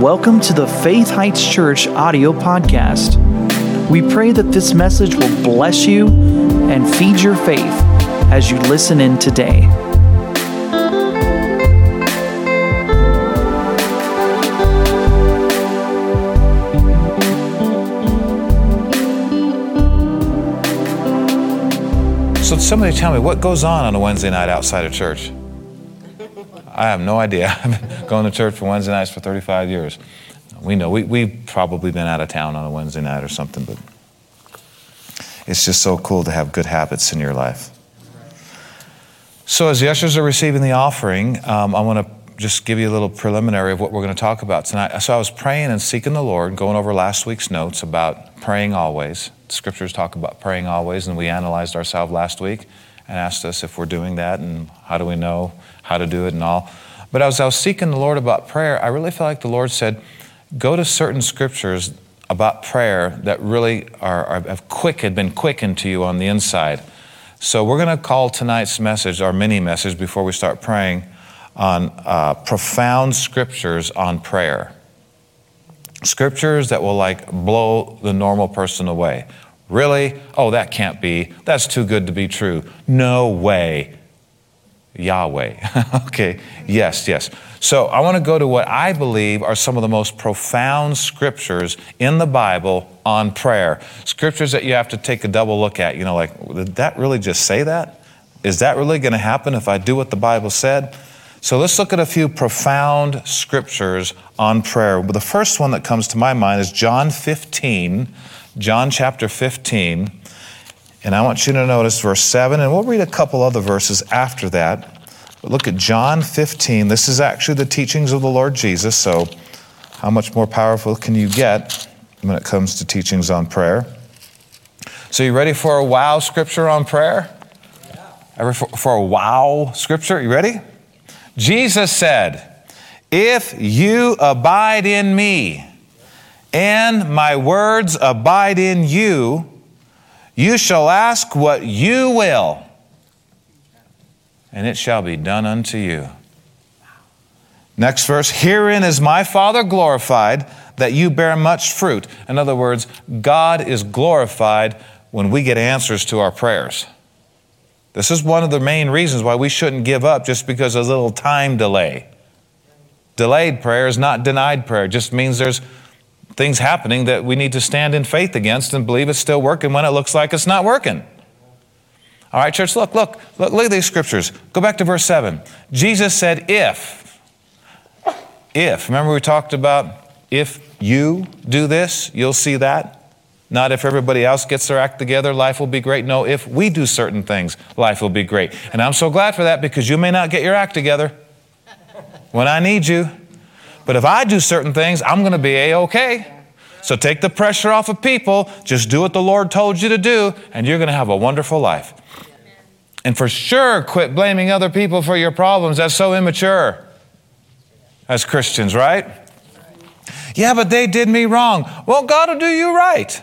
Welcome to the Faith Heights Church audio podcast. We pray that this message will bless you and feed your faith as you listen in today. So somebody tell me what goes on on a Wednesday night outside of church? I have no idea. Going to church for Wednesday nights for 35 years. We know we, we've probably been out of town on a Wednesday night or something, but it's just so cool to have good habits in your life. So, as the ushers are receiving the offering, um, I want to just give you a little preliminary of what we're going to talk about tonight. So, I was praying and seeking the Lord, going over last week's notes about praying always. The scriptures talk about praying always, and we analyzed ourselves last week and asked us if we're doing that and how do we know how to do it and all. But as I was seeking the Lord about prayer, I really felt like the Lord said, go to certain scriptures about prayer that really are, are have quick had been quickened to you on the inside. So we're going to call tonight's message, our mini message, before we start praying, on uh, profound scriptures on prayer. Scriptures that will like blow the normal person away. Really? Oh, that can't be. That's too good to be true. No way. Yahweh. okay, yes, yes. So I want to go to what I believe are some of the most profound scriptures in the Bible on prayer. Scriptures that you have to take a double look at. You know, like, did that really just say that? Is that really going to happen if I do what the Bible said? So let's look at a few profound scriptures on prayer. The first one that comes to my mind is John 15, John chapter 15. And I want you to notice verse 7, and we'll read a couple other verses after that. But look at John 15. This is actually the teachings of the Lord Jesus, so how much more powerful can you get when it comes to teachings on prayer? So, you ready for a wow scripture on prayer? Ever for, for a wow scripture? You ready? Jesus said, If you abide in me and my words abide in you, you shall ask what you will, and it shall be done unto you. Next verse Herein is my Father glorified, that you bear much fruit. In other words, God is glorified when we get answers to our prayers. This is one of the main reasons why we shouldn't give up just because of a little time delay. Delayed prayer is not denied prayer, it just means there's things happening that we need to stand in faith against and believe it's still working when it looks like it's not working. All right, church, look, look, look, look at these scriptures. Go back to verse 7. Jesus said, If, if, remember we talked about if you do this, you'll see that? Not if everybody else gets their act together, life will be great. No, if we do certain things, life will be great. And I'm so glad for that because you may not get your act together when I need you. But if I do certain things, I'm going to be A OK. So take the pressure off of people. Just do what the Lord told you to do, and you're going to have a wonderful life. And for sure, quit blaming other people for your problems. That's so immature as Christians, right? Yeah, but they did me wrong. Well, God will do you right.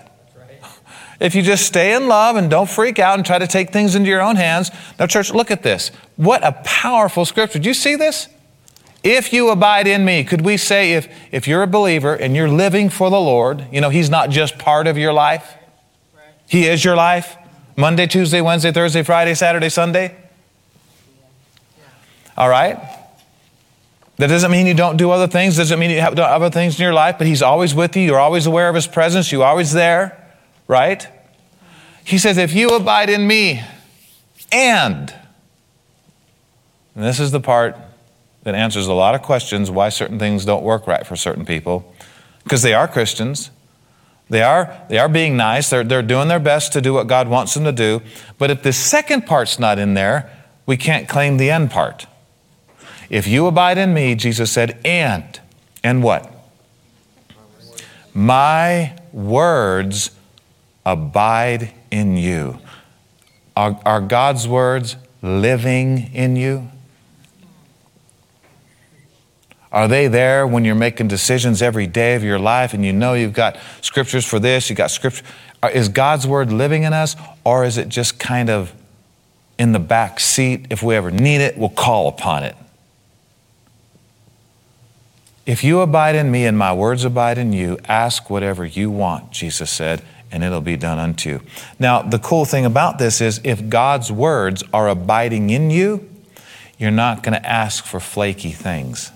If you just stay in love and don't freak out and try to take things into your own hands. Now, church, look at this. What a powerful scripture. Do you see this? If you abide in me, could we say if, if you're a believer and you're living for the Lord, you know, He's not just part of your life, He is your life Monday, Tuesday, Wednesday, Thursday, Friday, Saturday, Sunday? All right? That doesn't mean you don't do other things, doesn't mean you have other things in your life, but He's always with you. You're always aware of His presence. You're always there right? He says, If you abide in me, and, and this is the part that answers a lot of questions why certain things don't work right for certain people, because they are Christians. They are, they are being nice. They're, they're doing their best to do what God wants them to do. But if the second part's not in there, we can't claim the end part. If you abide in me, Jesus said, and, and what? My words abide in you. Are, are God's words living in you? Are they there when you're making decisions every day of your life and you know you've got scriptures for this, you've got scripture? Uh, is God's word living in us or is it just kind of in the back seat? If we ever need it, we'll call upon it. If you abide in me and my words abide in you, ask whatever you want, Jesus said, and it'll be done unto you. Now, the cool thing about this is if God's words are abiding in you, you're not going to ask for flaky things.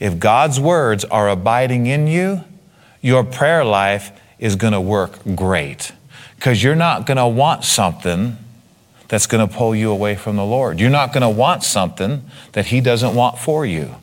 If God's words are abiding in you, your prayer life is going to work great because you're not going to want something that's going to pull you away from the Lord. You're not going to want something that He doesn't want for you.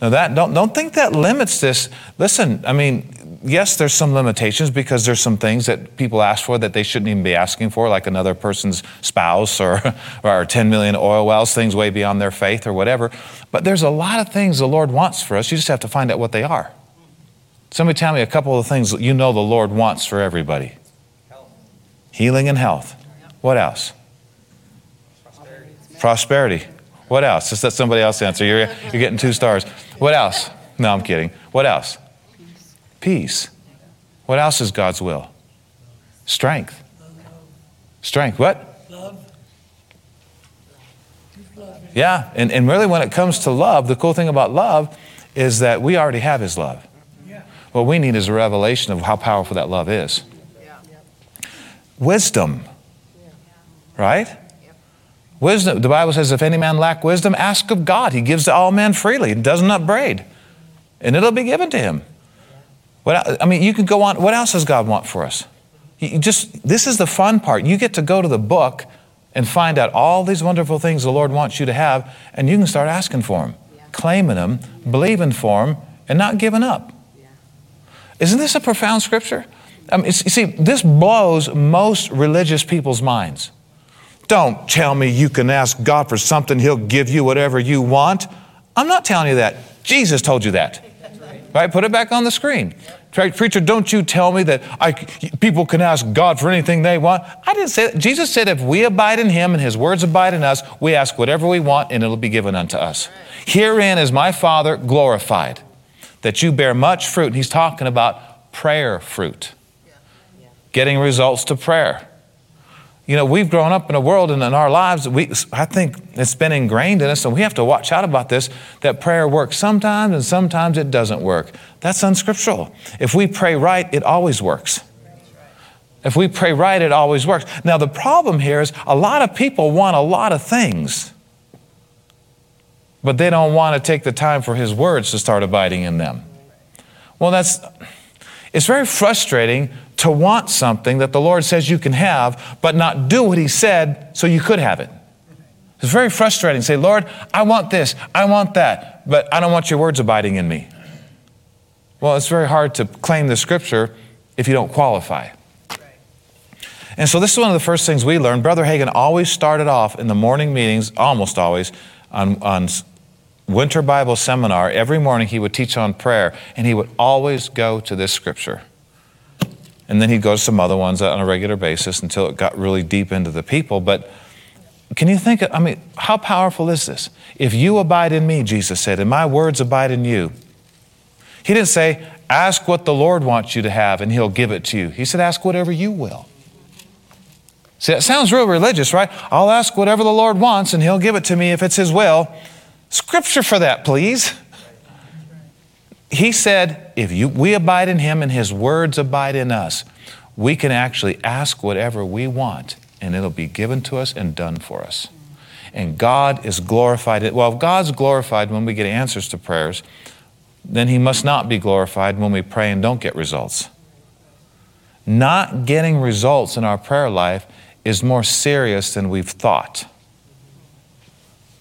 Now that don't don't think that limits this. Listen, I mean, yes, there's some limitations because there's some things that people ask for that they shouldn't even be asking for, like another person's spouse or, or 10 million oil wells, things way beyond their faith or whatever. But there's a lot of things the Lord wants for us. You just have to find out what they are. Somebody tell me a couple of things you know the Lord wants for everybody. Health. Healing and health. What else? Prosperity. Prosperity. What else? Just let somebody else answer. You're, you're getting two stars. What else? No, I'm kidding. What else? Peace. Peace. What else is God's will? Strength. Strength. What? Love. Yeah, and, and really when it comes to love, the cool thing about love is that we already have His love. What we need is a revelation of how powerful that love is. Wisdom right? Wisdom, the Bible says, if any man lack wisdom, ask of God. He gives to all men freely, and doesn't upbraid, and it'll be given to him. What, I mean, you can go on. What else does God want for us? You just this is the fun part. You get to go to the book and find out all these wonderful things the Lord wants you to have, and you can start asking for them, yeah. claiming them, believing for them, and not giving up. Yeah. Isn't this a profound scripture? I mean, you see, this blows most religious people's minds. Don't tell me you can ask God for something, He'll give you whatever you want. I'm not telling you that. Jesus told you that. Right? Put it back on the screen. Preacher, don't you tell me that I, people can ask God for anything they want. I didn't say that. Jesus said if we abide in Him and His words abide in us, we ask whatever we want and it'll be given unto us. Herein is my Father glorified, that you bear much fruit. And he's talking about prayer fruit, getting results to prayer you know, we've grown up in a world and in our lives, we, I think it's been ingrained in us, and we have to watch out about this that prayer works sometimes and sometimes it doesn't work. That's unscriptural. If we pray right, it always works. If we pray right, it always works. Now, the problem here is a lot of people want a lot of things, but they don't want to take the time for His words to start abiding in them. Well, that's, it's very frustrating to want something that the Lord says you can have, but not do what He said so you could have it. It's very frustrating. Say, Lord, I want this, I want that, but I don't want your words abiding in me. Well, it's very hard to claim the scripture if you don't qualify. And so, this is one of the first things we learned. Brother Hagin always started off in the morning meetings, almost always, on, on winter Bible seminar. Every morning he would teach on prayer, and he would always go to this scripture. And then he'd go to some other ones on a regular basis until it got really deep into the people. But can you think, I mean, how powerful is this? If you abide in me, Jesus said, and my words abide in you. He didn't say, ask what the Lord wants you to have and he'll give it to you. He said, ask whatever you will. See, that sounds real religious, right? I'll ask whatever the Lord wants and he'll give it to me if it's his will. Scripture for that, please he said, if you, we abide in him and his words abide in us, we can actually ask whatever we want and it'll be given to us and done for us. And God is glorified. Well, if God's glorified when we get answers to prayers, then he must not be glorified when we pray and don't get results. Not getting results in our prayer life is more serious than we've thought.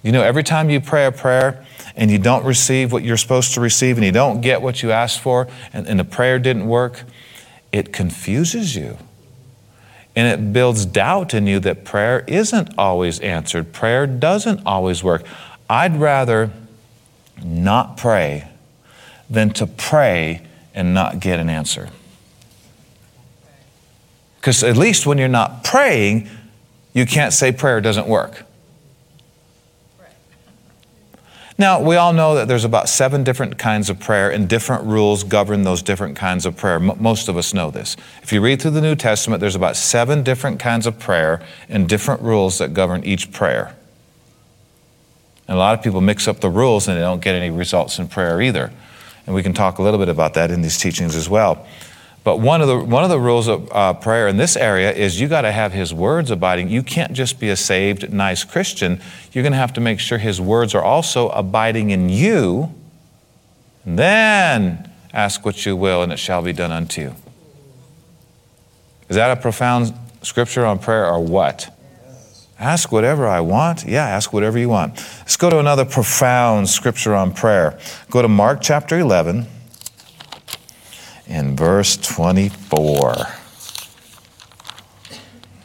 You know, every time you pray a prayer and you don't receive what you're supposed to receive and you don't get what you asked for and, and the prayer didn't work, it confuses you. And it builds doubt in you that prayer isn't always answered, prayer doesn't always work. I'd rather not pray than to pray and not get an answer. Because at least when you're not praying, you can't say prayer doesn't work. Now, we all know that there's about seven different kinds of prayer, and different rules govern those different kinds of prayer. M- most of us know this. If you read through the New Testament, there's about seven different kinds of prayer and different rules that govern each prayer. And a lot of people mix up the rules and they don't get any results in prayer either. And we can talk a little bit about that in these teachings as well. But one of the, one of the rules of uh, prayer in this area is you got to have His words abiding. You can't just be a saved, nice Christian. You're going to have to make sure His words are also abiding in you. And then ask what you will, and it shall be done unto you. Is that a profound scripture on prayer or what? Ask whatever I want? Yeah, ask whatever you want. Let's go to another profound scripture on prayer. Go to Mark chapter 11 in verse 24.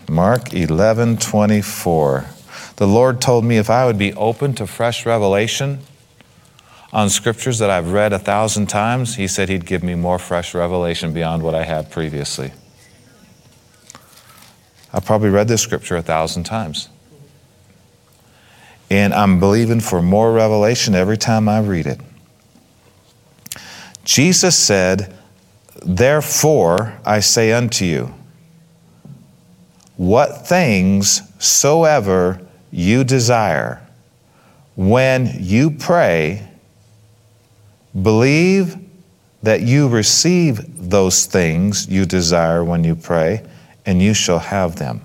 Mark 11 24. The Lord told me if I would be open to fresh revelation on scriptures that I've read a thousand times, He said He'd give me more fresh revelation beyond what I had previously. I've probably read this scripture a thousand times. And I'm believing for more revelation every time I read it. Jesus said, Therefore I say unto you, what things soever you desire, when you pray, believe that you receive those things you desire when you pray and you shall have them.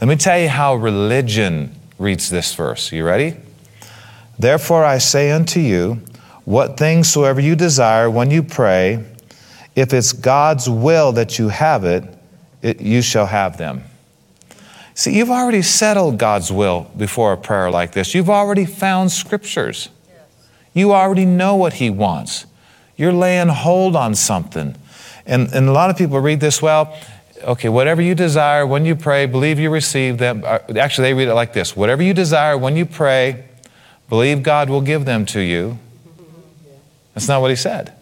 Let me tell you how religion reads this verse. You ready? Therefore I say unto you, what things soever you desire when you pray, if it's God's will that you have it, it you shall have them. See, you've already settled God's will before a prayer like this. You've already found scriptures. You already know what He wants. You're laying hold on something. And, and a lot of people read this well, okay, whatever you desire when you pray, believe you receive them. Uh, actually, they read it like this whatever you desire when you pray, believe God will give them to you. That's not what he said.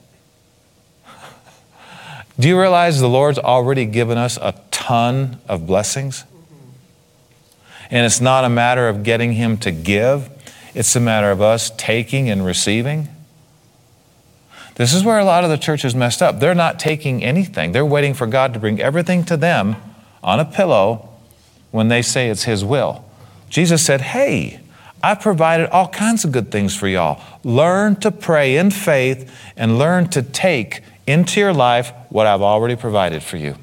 Do you realize the Lord's already given us a ton of blessings? And it's not a matter of getting Him to give, it's a matter of us taking and receiving. This is where a lot of the church is messed up. They're not taking anything, they're waiting for God to bring everything to them on a pillow when they say it's His will. Jesus said, Hey, I've provided all kinds of good things for y'all. Learn to pray in faith and learn to take into your life what I've already provided for you.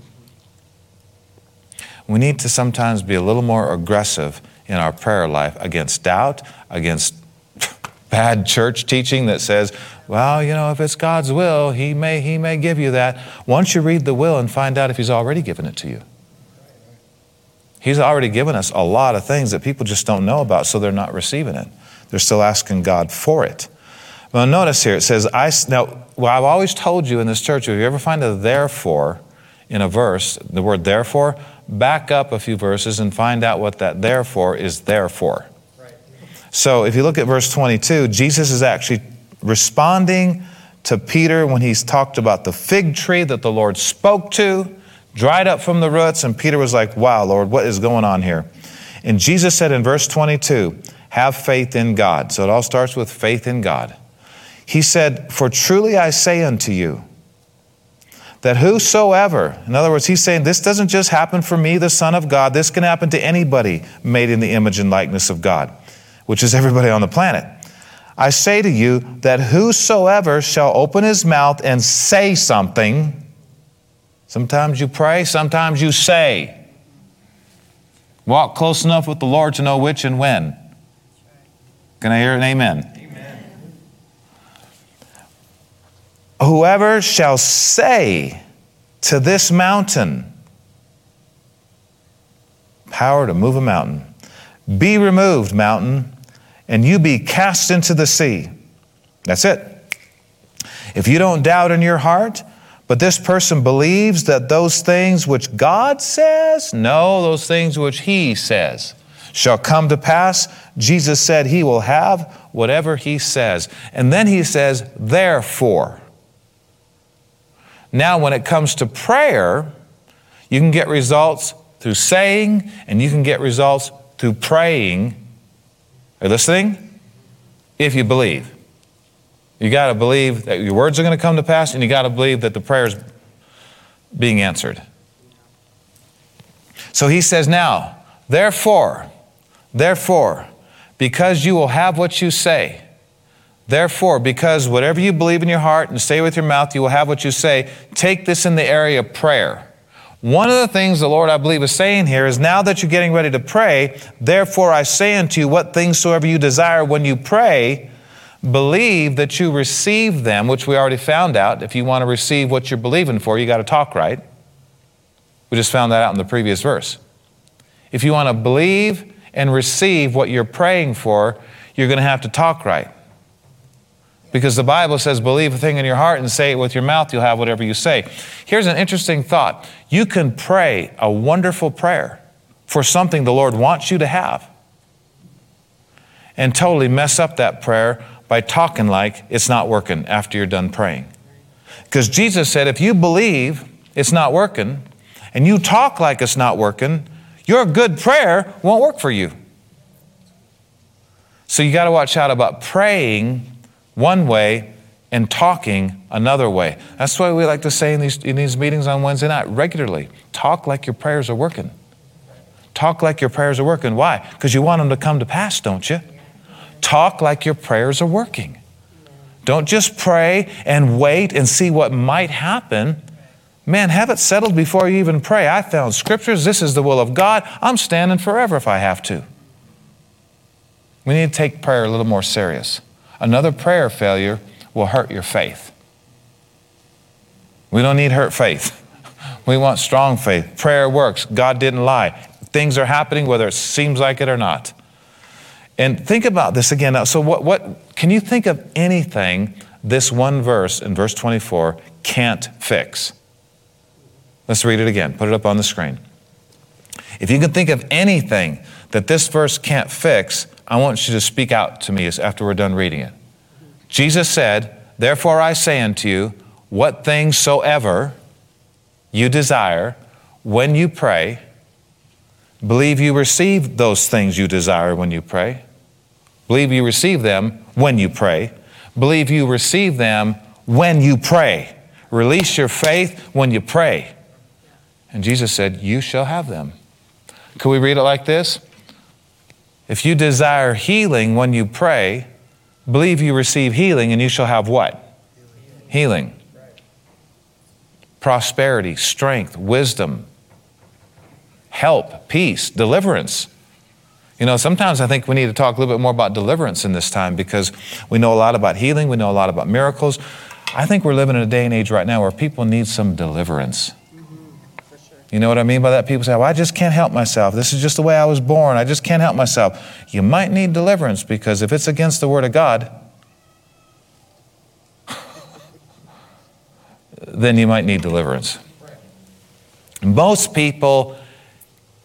We need to sometimes be a little more aggressive in our prayer life against doubt, against bad church teaching that says, well, you know, if it's God's will, he may, he may give you that. Once you read the will and find out if He's already given it to you. He's already given us a lot of things that people just don't know about, so they're not receiving it. They're still asking God for it. Well, notice here it says, I, now, well, I've always told you in this church, if you ever find a therefore in a verse, the word therefore, back up a few verses and find out what that therefore is there for. So if you look at verse 22, Jesus is actually responding to Peter when he's talked about the fig tree that the Lord spoke to, dried up from the roots, and Peter was like, Wow, Lord, what is going on here? And Jesus said in verse 22, Have faith in God. So it all starts with faith in God. He said, For truly I say unto you, that whosoever, in other words, he's saying this doesn't just happen for me, the Son of God, this can happen to anybody made in the image and likeness of God, which is everybody on the planet. I say to you that whosoever shall open his mouth and say something, sometimes you pray, sometimes you say. Walk close enough with the Lord to know which and when. Can I hear an amen? amen? Whoever shall say to this mountain, power to move a mountain, be removed, mountain, and you be cast into the sea. That's it. If you don't doubt in your heart, but this person believes that those things which God says, no, those things which He says, shall come to pass, Jesus said He will have whatever He says. And then He says, therefore. Now, when it comes to prayer, you can get results through saying, and you can get results through praying are you listening? If you believe. You got to believe that your words are going to come to pass, and you got to believe that the prayer is being answered. So he says, Now, therefore, therefore, because you will have what you say. Therefore, because whatever you believe in your heart and say with your mouth, you will have what you say, take this in the area of prayer. One of the things the Lord, I believe, is saying here is now that you're getting ready to pray, therefore I say unto you, what things soever you desire when you pray, believe that you receive them, which we already found out. If you want to receive what you're believing for, you got to talk right. We just found that out in the previous verse. If you want to believe and receive what you're praying for, you're going to have to talk right. Because the Bible says, believe a thing in your heart and say it with your mouth, you'll have whatever you say. Here's an interesting thought you can pray a wonderful prayer for something the Lord wants you to have and totally mess up that prayer by talking like it's not working after you're done praying. Because Jesus said, if you believe it's not working and you talk like it's not working, your good prayer won't work for you. So you got to watch out about praying one way and talking another way. That's why we like to say in these, in these meetings on Wednesday night regularly talk like your prayers are working. Talk like your prayers are working. Why? Because you want them to come to pass, don't you? Talk like your prayers are working. Don't just pray and wait and see what might happen. Man, have it settled before you even pray. I found scriptures. This is the will of God. I'm standing forever if I have to. We need to take prayer a little more serious. Another prayer failure will hurt your faith. We don't need hurt faith. We want strong faith. Prayer works. God didn't lie. Things are happening whether it seems like it or not. And think about this again. So, what, what can you think of anything this one verse in verse 24 can't fix? Let's read it again. Put it up on the screen. If you can think of anything that this verse can't fix, I want you to speak out to me after we're done reading it. Jesus said, Therefore I say unto you, what things soever you desire when you pray, believe you receive those things you desire when you pray. Believe you receive them when you pray. Believe you receive them when you pray. Release your faith when you pray. And Jesus said, You shall have them. Could we read it like this? If you desire healing when you pray, believe you receive healing and you shall have what? Healing. Prosperity, strength, wisdom, help, peace, deliverance. You know, sometimes I think we need to talk a little bit more about deliverance in this time because we know a lot about healing, we know a lot about miracles. I think we're living in a day and age right now where people need some deliverance. You know what I mean by that? People say, well, I just can't help myself. This is just the way I was born. I just can't help myself. You might need deliverance because if it's against the Word of God, then you might need deliverance. Most people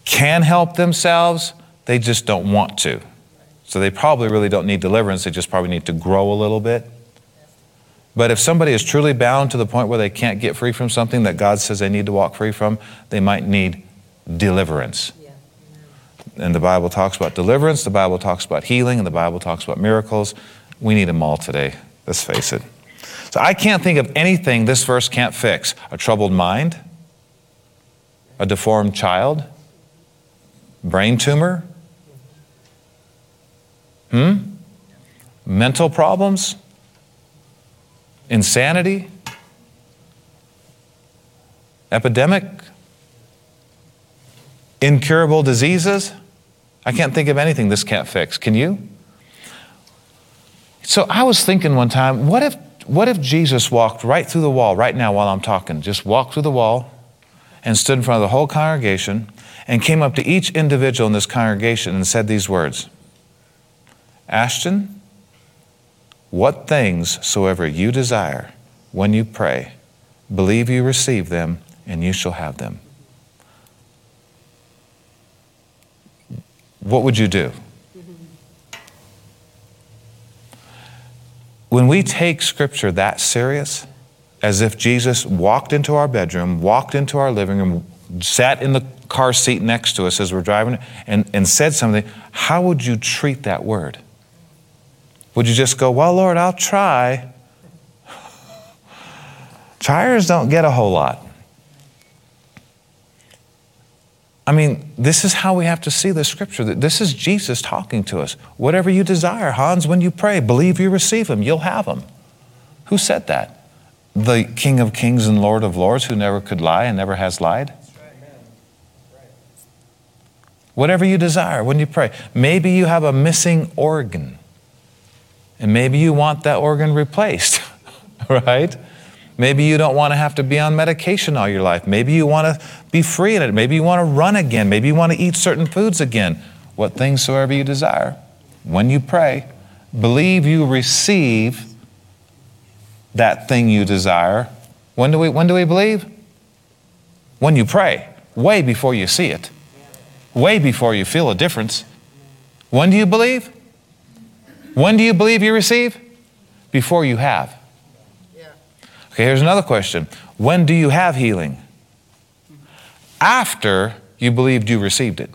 can help themselves, they just don't want to. So they probably really don't need deliverance, they just probably need to grow a little bit. But if somebody is truly bound to the point where they can't get free from something that God says they need to walk free from, they might need deliverance. Yeah. And the Bible talks about deliverance, the Bible talks about healing, and the Bible talks about miracles. We need them all today, let's face it. So I can't think of anything this verse can't fix a troubled mind, a deformed child, brain tumor, hmm? mental problems insanity, epidemic, incurable diseases. I can't think of anything this can't fix. Can you? So I was thinking one time, what if, what if Jesus walked right through the wall right now while I'm talking? Just walked through the wall and stood in front of the whole congregation and came up to each individual in this congregation and said these words Ashton, what things soever you desire when you pray, believe you receive them, and you shall have them. What would you do? When we take Scripture that serious, as if Jesus walked into our bedroom, walked into our living room, sat in the car seat next to us as we're driving, and, and said something, how would you treat that word? Would you just go, Well, Lord, I'll try? Tryers don't get a whole lot. I mean, this is how we have to see the scripture. This is Jesus talking to us. Whatever you desire, Hans, when you pray, believe you receive them, you'll have them. Who said that? The King of Kings and Lord of Lords who never could lie and never has lied? Whatever you desire when you pray. Maybe you have a missing organ, and maybe you want that organ replaced, right? Maybe you don't want to have to be on medication all your life. Maybe you want to be free in it. Maybe you want to run again. Maybe you want to eat certain foods again. What things soever you desire. When you pray, believe you receive that thing you desire. When do we, when do we believe? When you pray, way before you see it, way before you feel a difference. When do you believe? When do you believe you receive? Before you have. Okay, here's another question. When do you have healing? After you believed you received it.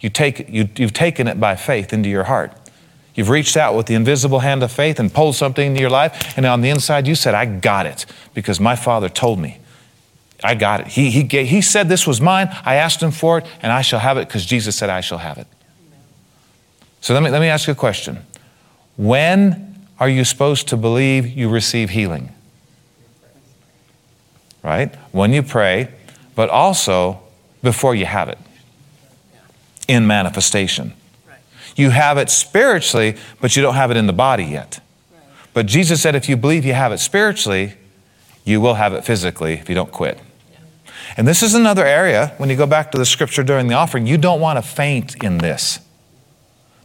You take, you, you've taken it by faith into your heart. You've reached out with the invisible hand of faith and pulled something into your life, and on the inside you said, I got it because my Father told me. I got it. He, he, gave, he said this was mine. I asked him for it, and I shall have it because Jesus said I shall have it. So let me, let me ask you a question. When are you supposed to believe you receive healing? Right? When you pray, but also before you have it in manifestation. You have it spiritually, but you don't have it in the body yet. But Jesus said if you believe you have it spiritually, you will have it physically if you don't quit. And this is another area, when you go back to the scripture during the offering, you don't want to faint in this.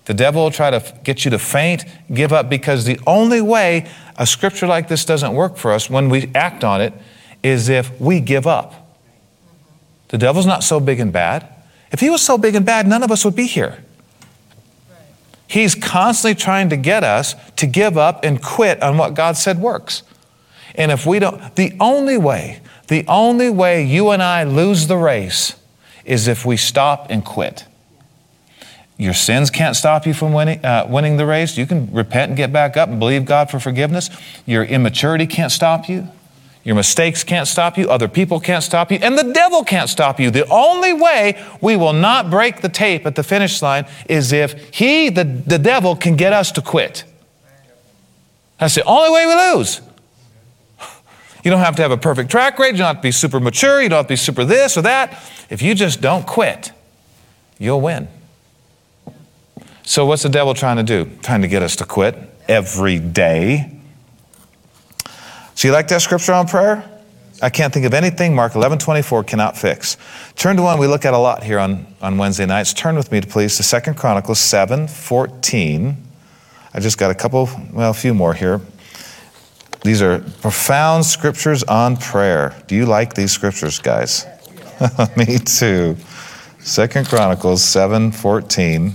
The devil will try to get you to faint, give up, because the only way a scripture like this doesn't work for us when we act on it is if we give up. The devil's not so big and bad. If he was so big and bad, none of us would be here. He's constantly trying to get us to give up and quit on what God said works. And if we don't, the only way, the only way you and I lose the race is if we stop and quit. Your sins can't stop you from winning, uh, winning the race. You can repent and get back up and believe God for forgiveness. Your immaturity can't stop you. Your mistakes can't stop you. Other people can't stop you. And the devil can't stop you. The only way we will not break the tape at the finish line is if he, the, the devil, can get us to quit. That's the only way we lose. You don't have to have a perfect track record. You don't have to be super mature. You don't have to be super this or that. If you just don't quit, you'll win. So, what's the devil trying to do? Trying to get us to quit every day. So you like that scripture on prayer? I can't think of anything Mark 11 24 cannot fix. Turn to one we look at a lot here on, on Wednesday nights. Turn with me, to please, to Second Chronicles 7 14. I just got a couple, well, a few more here. These are profound scriptures on prayer. Do you like these scriptures, guys? me too. Second Chronicles 7 14.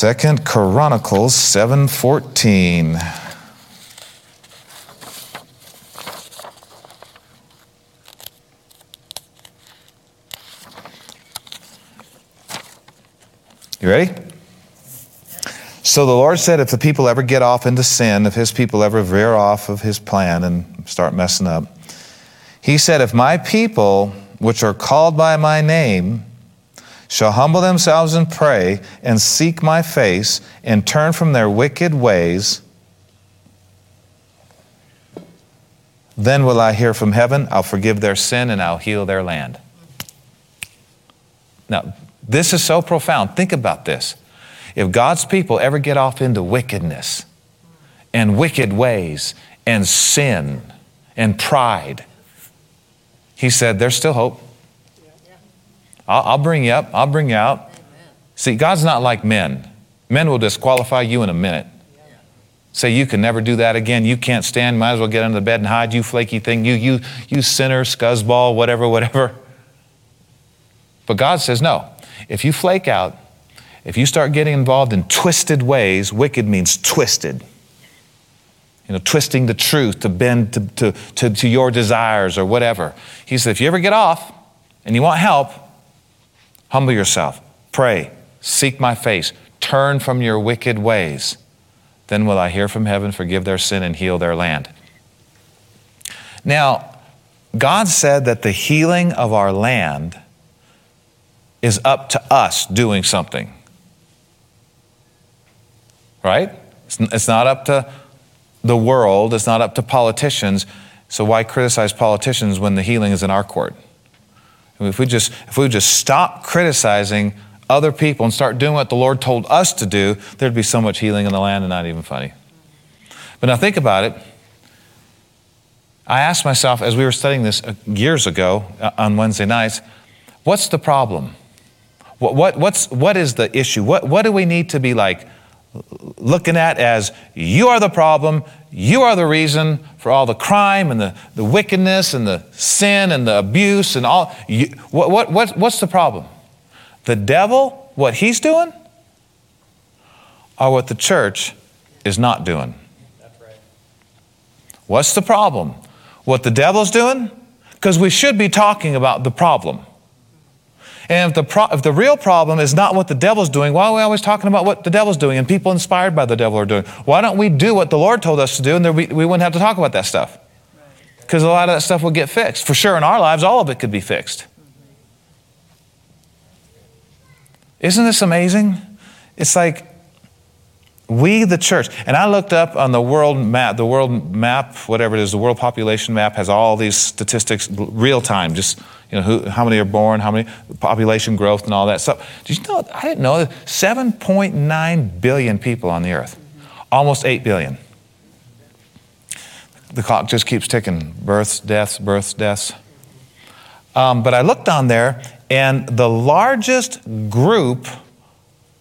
Second Chronicles 7:14. You ready? So the Lord said, if the people ever get off into sin, if his people ever veer off of his plan and start messing up, he said, if my people, which are called by my name, shall humble themselves and pray and seek my face and turn from their wicked ways, then will I hear from heaven, I'll forgive their sin, and I'll heal their land. Now, this is so profound. Think about this. If God's people ever get off into wickedness and wicked ways and sin and pride, He said, there's still hope. I'll, I'll bring you up, I'll bring you out. Amen. See, God's not like men. Men will disqualify you in a minute. Say you can never do that again. You can't stand. Might as well get under the bed and hide. You flaky thing. You you you sinner, scuzzball, whatever, whatever. But God says no. If you flake out, if you start getting involved in twisted ways, wicked means twisted. You know, twisting the truth to bend to, to, to, to your desires or whatever. He said, if you ever get off and you want help, Humble yourself. Pray. Seek my face. Turn from your wicked ways. Then will I hear from heaven, forgive their sin, and heal their land. Now, God said that the healing of our land is up to us doing something. Right? It's not up to the world, it's not up to politicians. So why criticize politicians when the healing is in our court? If we just if we just stop criticizing other people and start doing what the Lord told us to do, there'd be so much healing in the land and not even funny. But now think about it. I asked myself as we were studying this uh, years ago uh, on Wednesday nights, what's the problem? What, what, what's, what is the issue? What, what do we need to be like looking at as you are the problem, you are the reason for all the crime and the, the wickedness and the sin and the abuse and all? You, what, what, what, what's the problem? The devil, what he's doing, or what the church is not doing? What's the problem? what the devil's doing? Because we should be talking about the problem. And if the, pro- if the real problem is not what the devil's doing, why are we always talking about what the devil's doing and people inspired by the devil are doing? Why don't we do what the Lord told us to do and we, we wouldn't have to talk about that stuff? Because a lot of that stuff would get fixed. For sure, in our lives, all of it could be fixed. Isn't this amazing? It's like we, the church, and I looked up on the world map, the world map, whatever it is, the world population map has all these statistics real time, just you know, who, how many are born, how many population growth, and all that stuff. Did you know? I didn't know 7.9 billion people on the earth, almost 8 billion. The clock just keeps ticking births, deaths, births, deaths. Um, but I looked on there, and the largest group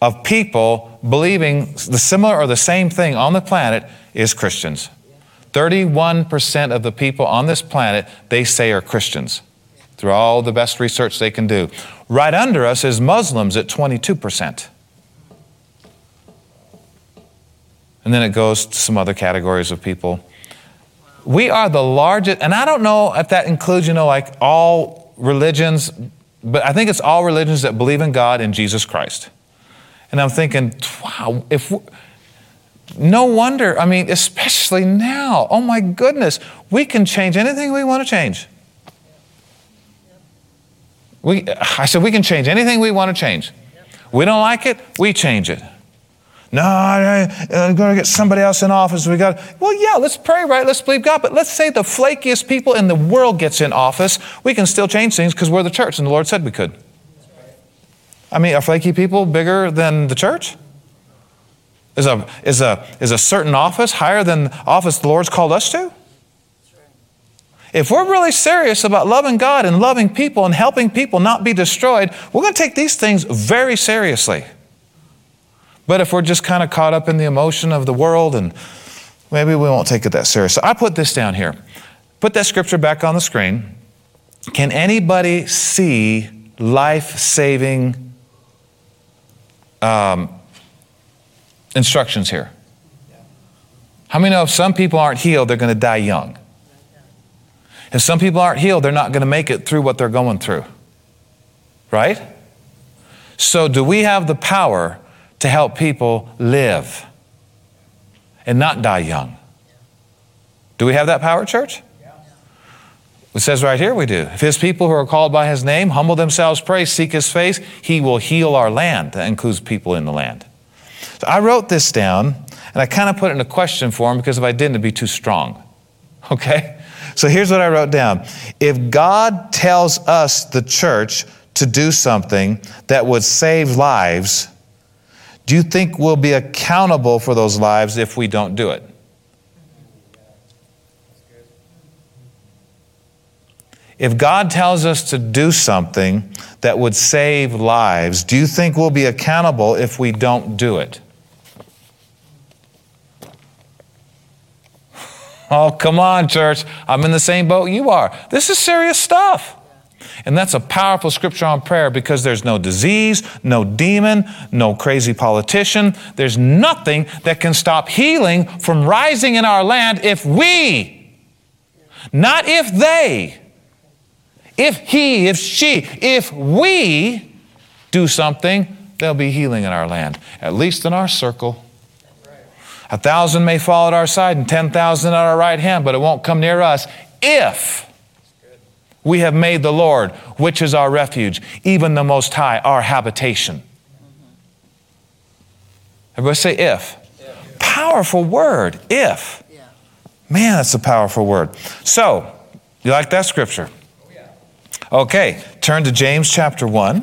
of people believing the similar or the same thing on the planet is Christians. 31% of the people on this planet they say are Christians through all the best research they can do. Right under us is Muslims at 22%. And then it goes to some other categories of people. We are the largest, and I don't know if that includes, you know, like all religions, but I think it's all religions that believe in God and Jesus Christ. And I'm thinking, wow, if no wonder, I mean, especially now, oh my goodness, we can change anything we want to change. We, I said, we can change anything we want to change. We don't like it, we change it. No, I, am going to get somebody else in office. We got. Well, yeah, let's pray, right? Let's believe God. But let's say the flakiest people in the world gets in office. We can still change things because we're the church, and the Lord said we could. I mean, are flaky people bigger than the church? Is a, is a, is a certain office higher than the office the Lord's called us to? If we're really serious about loving God and loving people and helping people not be destroyed, we're going to take these things very seriously. But if we're just kind of caught up in the emotion of the world and maybe we won't take it that serious. So I put this down here. Put that scripture back on the screen. Can anybody see life saving um, instructions here. How many know if some people aren't healed, they're going to die young? If some people aren't healed, they're not going to make it through what they're going through. Right? So, do we have the power to help people live and not die young? Do we have that power, church? It says right here we do. If his people who are called by his name humble themselves, pray, seek his face, he will heal our land. That includes people in the land. So I wrote this down and I kind of put it in a question form because if I didn't, it'd be too strong. Okay? So here's what I wrote down. If God tells us, the church, to do something that would save lives, do you think we'll be accountable for those lives if we don't do it? If God tells us to do something that would save lives, do you think we'll be accountable if we don't do it? Oh, come on, church. I'm in the same boat you are. This is serious stuff. And that's a powerful scripture on prayer because there's no disease, no demon, no crazy politician. There's nothing that can stop healing from rising in our land if we, not if they, if he, if she, if we do something, there'll be healing in our land, at least in our circle. A thousand may fall at our side and 10,000 at our right hand, but it won't come near us if we have made the Lord, which is our refuge, even the Most High, our habitation. Everybody say if. if. Powerful word, if. Yeah. Man, that's a powerful word. So, you like that scripture? Okay, turn to James chapter 1.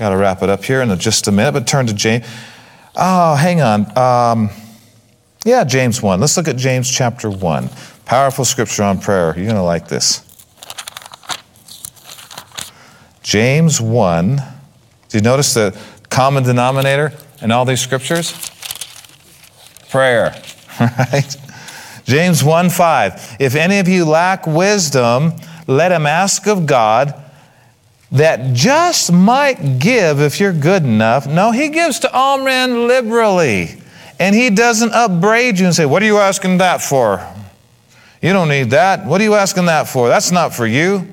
Got to wrap it up here in just a minute, but turn to James. Oh, hang on. Um, yeah, James 1. Let's look at James chapter 1. Powerful scripture on prayer. You're going to like this. James 1. Do you notice the common denominator in all these scriptures? Prayer, right? James 1 5. If any of you lack wisdom, let him ask of God that just might give if you're good enough. No, he gives to all men liberally. And he doesn't upbraid you and say, What are you asking that for? You don't need that. What are you asking that for? That's not for you.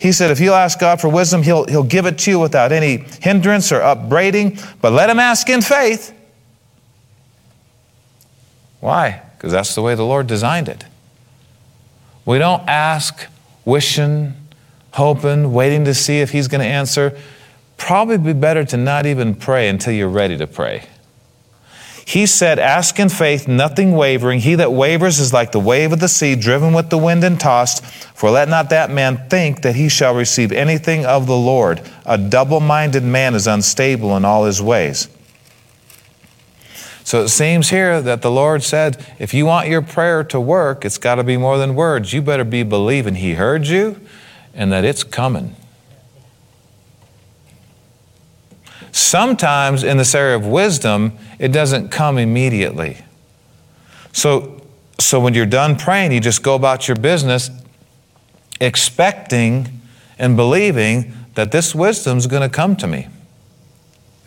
He said, if you'll ask God for wisdom, he'll, he'll give it to you without any hindrance or upbraiding, but let him ask in faith. Why? Because that's the way the Lord designed it. We don't ask wishing, hoping, waiting to see if He's going to answer. Probably be better to not even pray until you're ready to pray. He said, Ask in faith, nothing wavering. He that wavers is like the wave of the sea, driven with the wind and tossed. For let not that man think that he shall receive anything of the Lord. A double minded man is unstable in all his ways. So it seems here that the Lord said, if you want your prayer to work, it's got to be more than words. You better be believing He heard you and that it's coming. Sometimes in this area of wisdom, it doesn't come immediately. So, so when you're done praying, you just go about your business expecting and believing that this wisdom is going to come to me.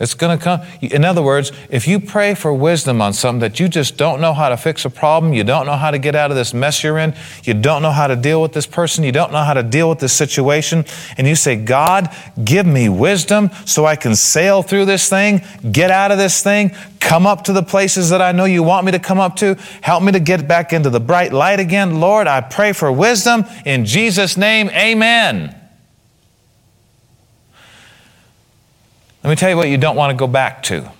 It's going to come. In other words, if you pray for wisdom on something that you just don't know how to fix a problem, you don't know how to get out of this mess you're in, you don't know how to deal with this person, you don't know how to deal with this situation, and you say, God, give me wisdom so I can sail through this thing, get out of this thing, come up to the places that I know you want me to come up to, help me to get back into the bright light again. Lord, I pray for wisdom. In Jesus' name, amen. Let me tell you what you don't want to go back to.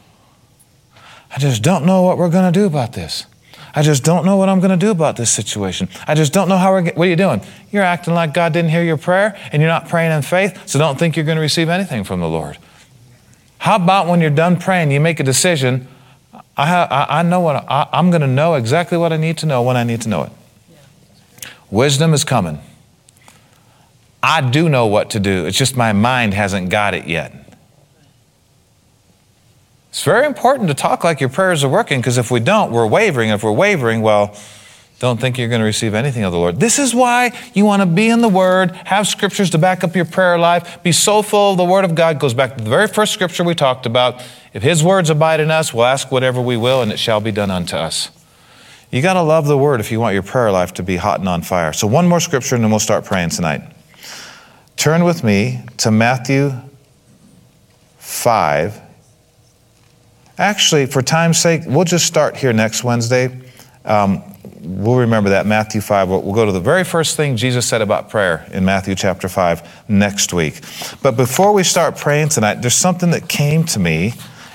I just don't know what we're going to do about this. I just don't know what I'm going to do about this situation. I just don't know how we're. Get, what are you doing? You're acting like God didn't hear your prayer, and you're not praying in faith. So don't think you're going to receive anything from the Lord. How about when you're done praying, you make a decision? I, I, I know what I, I'm going to know exactly what I need to know when I need to know it. Wisdom is coming. I do know what to do. It's just my mind hasn't got it yet. It's very important to talk like your prayers are working because if we don't, we're wavering. If we're wavering, well, don't think you're going to receive anything of the Lord. This is why you want to be in the Word, have scriptures to back up your prayer life, be so full of the Word of God. Goes back to the very first scripture we talked about. If His words abide in us, we'll ask whatever we will, and it shall be done unto us. You got to love the Word if you want your prayer life to be hot and on fire. So, one more scripture, and then we'll start praying tonight. Turn with me to Matthew 5 Actually, for time's sake, we'll just start here next Wednesday. Um, we'll remember that, Matthew 5. We'll, go to the very first thing Jesus said about prayer in Matthew chapter 5 next week. But before we start praying tonight, there's something that came to me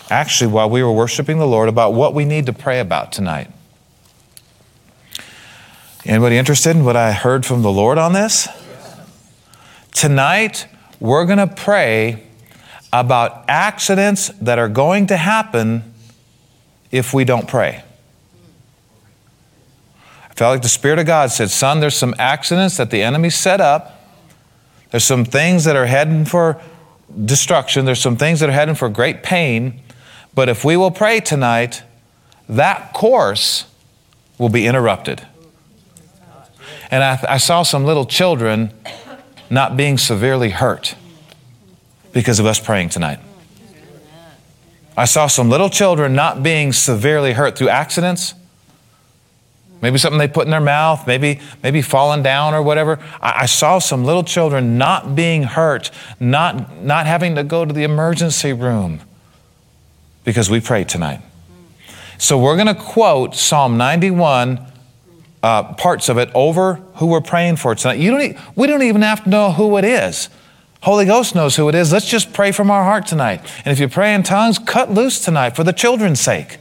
actually while we were worshiping the Lord about what we need to pray about tonight. Anybody interested in what I heard from the Lord on this? Tonight, we're going to pray about accidents that are going to happen if we don't pray. I felt like the Spirit of God said, Son, there's some accidents that the enemy set up. There's some things that are heading for destruction. There's some things that are heading for great pain. But if we will pray tonight, that course will be interrupted. And I, I saw some little children not being severely hurt because of us praying tonight. I saw some little children not being severely hurt through accidents. Maybe something they put in their mouth, maybe, maybe falling down or whatever. I, I saw some little children not being hurt, not, not having to go to the emergency room because we prayed tonight. So we're going to quote Psalm 91, uh, parts of it over who we're praying for tonight. You don't, e- we don't even have to know who it is. Holy Ghost knows who it is. Let's just pray from our heart tonight. And if you pray in tongues, cut loose tonight for the children's sake.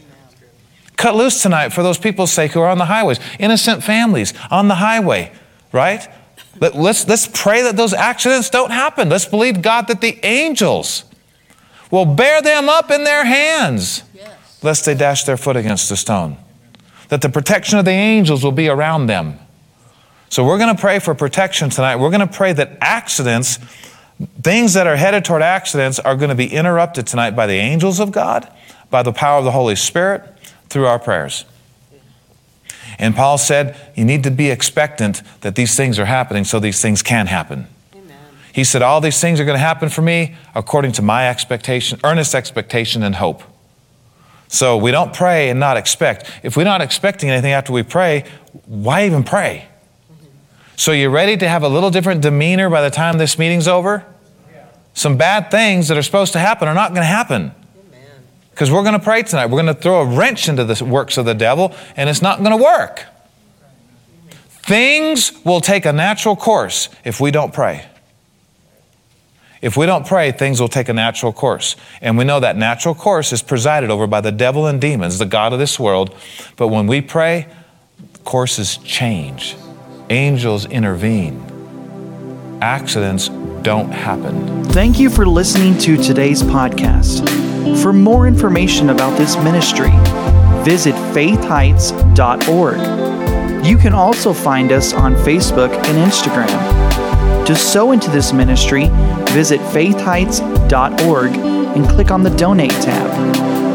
Cut loose tonight for those people's sake who are on the highways, innocent families on the highway, right? Let, let's, let's pray that those accidents don't happen. Let's believe God that the angels will bear them up in their hands, lest they dash their foot against a stone. That the protection of the angels will be around them. So we're going to pray for protection tonight. We're going to pray that accidents, things that are headed toward accidents, are going to be interrupted tonight by the angels of God, by the power of the Holy Spirit, through our prayers. And Paul said, You need to be expectant that these things are happening so these things can happen. He said, All these things are going to happen for me according to my expectation, earnest expectation and hope. So we don't pray and not expect. If we're not expecting anything after we pray, why even pray? So you're ready to have a little different demeanor by the time this meeting's over? Some bad things that are supposed to happen are not going to happen. Because we're going to pray tonight. We're going to throw a wrench into the works of the devil, and it's not going to work. Things will take a natural course if we don't pray. If we don't pray, things will take a natural course. And we know that natural course is presided over by the devil and demons, the God of this world. But when we pray, courses change, angels intervene, accidents don't happen. Thank you for listening to today's podcast. For more information about this ministry, visit faithheights.org. You can also find us on Facebook and Instagram. To sow into this ministry, visit faithheights.org and click on the Donate tab.